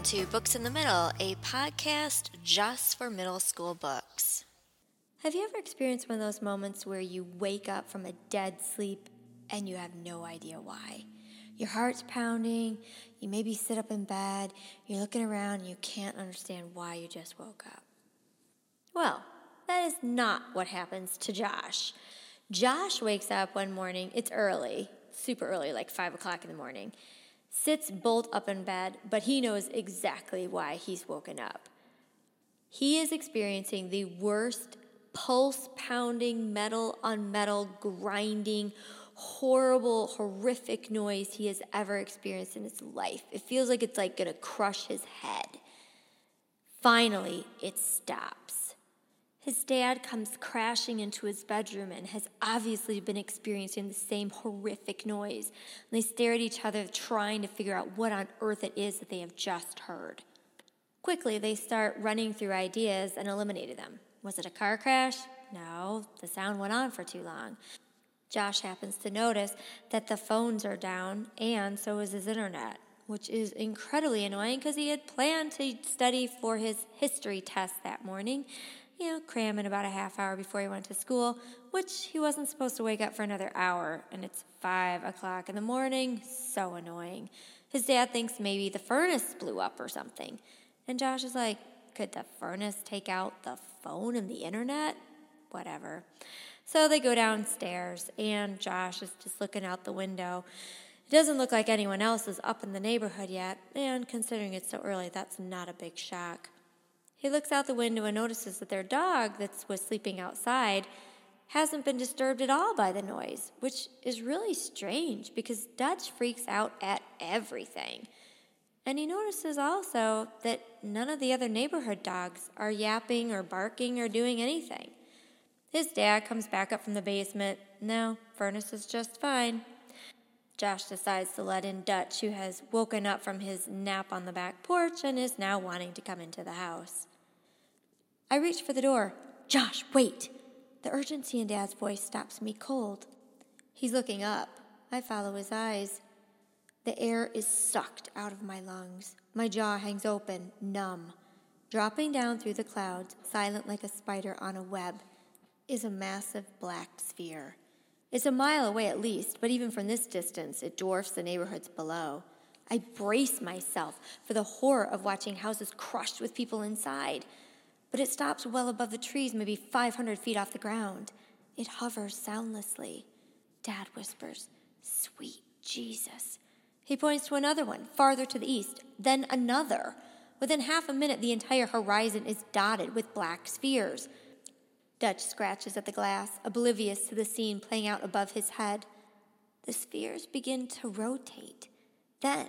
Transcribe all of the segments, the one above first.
Welcome to Books in the Middle, a podcast just for middle school books. Have you ever experienced one of those moments where you wake up from a dead sleep and you have no idea why? Your heart's pounding, you maybe sit up in bed, you're looking around, and you can't understand why you just woke up. Well, that is not what happens to Josh. Josh wakes up one morning, it's early, super early, like 5 o'clock in the morning sits bolt up in bed, but he knows exactly why he's woken up. He is experiencing the worst pulse pounding, metal on metal, grinding, horrible, horrific noise he has ever experienced in his life. It feels like it's like gonna crush his head. Finally, it stops. His dad comes crashing into his bedroom and has obviously been experiencing the same horrific noise. And they stare at each other, trying to figure out what on earth it is that they have just heard. Quickly, they start running through ideas and eliminating them. Was it a car crash? No, the sound went on for too long. Josh happens to notice that the phones are down and so is his internet, which is incredibly annoying because he had planned to study for his history test that morning you know, cram in about a half hour before he went to school, which he wasn't supposed to wake up for another hour, and it's five o'clock in the morning. So annoying. His dad thinks maybe the furnace blew up or something. And Josh is like, could the furnace take out the phone and the internet? Whatever. So they go downstairs, and Josh is just looking out the window. It doesn't look like anyone else is up in the neighborhood yet, and considering it's so early, that's not a big shock. He looks out the window and notices that their dog that was sleeping outside hasn't been disturbed at all by the noise, which is really strange because Dutch freaks out at everything. And he notices also that none of the other neighborhood dogs are yapping or barking or doing anything. His dad comes back up from the basement. No, furnace is just fine. Josh decides to let in Dutch, who has woken up from his nap on the back porch and is now wanting to come into the house. I reach for the door. Josh, wait! The urgency in Dad's voice stops me cold. He's looking up. I follow his eyes. The air is sucked out of my lungs. My jaw hangs open, numb. Dropping down through the clouds, silent like a spider on a web, is a massive black sphere. It's a mile away at least, but even from this distance, it dwarfs the neighborhoods below. I brace myself for the horror of watching houses crushed with people inside but it stops well above the trees, maybe 500 feet off the ground. It hovers soundlessly. Dad whispers, Sweet Jesus. He points to another one, farther to the east, then another. Within half a minute, the entire horizon is dotted with black spheres. Dutch scratches at the glass, oblivious to the scene playing out above his head. The spheres begin to rotate. Then,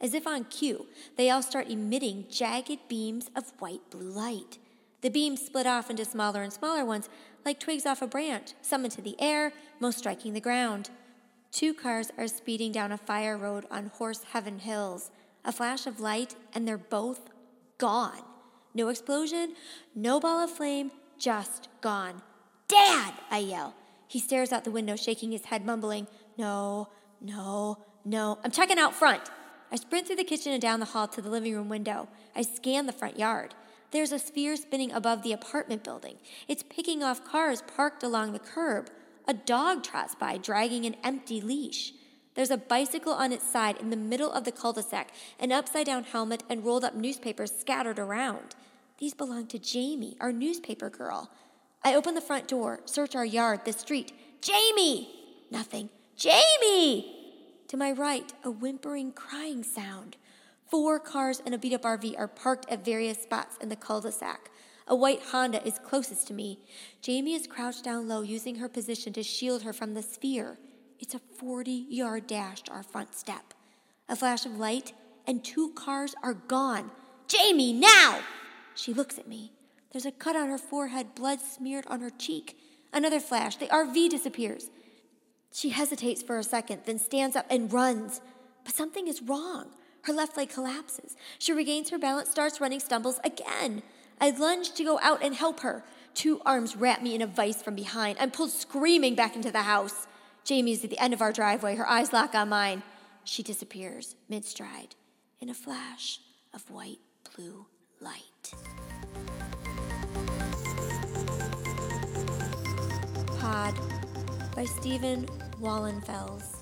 as if on cue, they all start emitting jagged beams of white blue light. The beams split off into smaller and smaller ones, like twigs off a branch, some into the air, most striking the ground. Two cars are speeding down a fire road on Horse Heaven Hills. A flash of light, and they're both gone. No explosion, no ball of flame, just gone. Dad! I yell. He stares out the window, shaking his head, mumbling, No, no, no. I'm checking out front. I sprint through the kitchen and down the hall to the living room window. I scan the front yard. There's a sphere spinning above the apartment building. It's picking off cars parked along the curb. A dog trots by, dragging an empty leash. There's a bicycle on its side in the middle of the cul de sac, an upside down helmet, and rolled up newspapers scattered around. These belong to Jamie, our newspaper girl. I open the front door, search our yard, the street. Jamie! Nothing. Jamie! To my right, a whimpering crying sound. Four cars and a beat up RV are parked at various spots in the cul de sac. A white Honda is closest to me. Jamie is crouched down low, using her position to shield her from the sphere. It's a 40 yard dash to our front step. A flash of light, and two cars are gone. Jamie, now! She looks at me. There's a cut on her forehead, blood smeared on her cheek. Another flash, the RV disappears. She hesitates for a second, then stands up and runs. But something is wrong. Her left leg collapses. She regains her balance, starts running, stumbles again. I lunge to go out and help her. Two arms wrap me in a vice from behind. I'm pulled screaming back into the house. Jamie's at the end of our driveway, her eyes lock on mine. She disappears mid stride. In a flash, of white blue light. Pod by Stephen Wallenfels.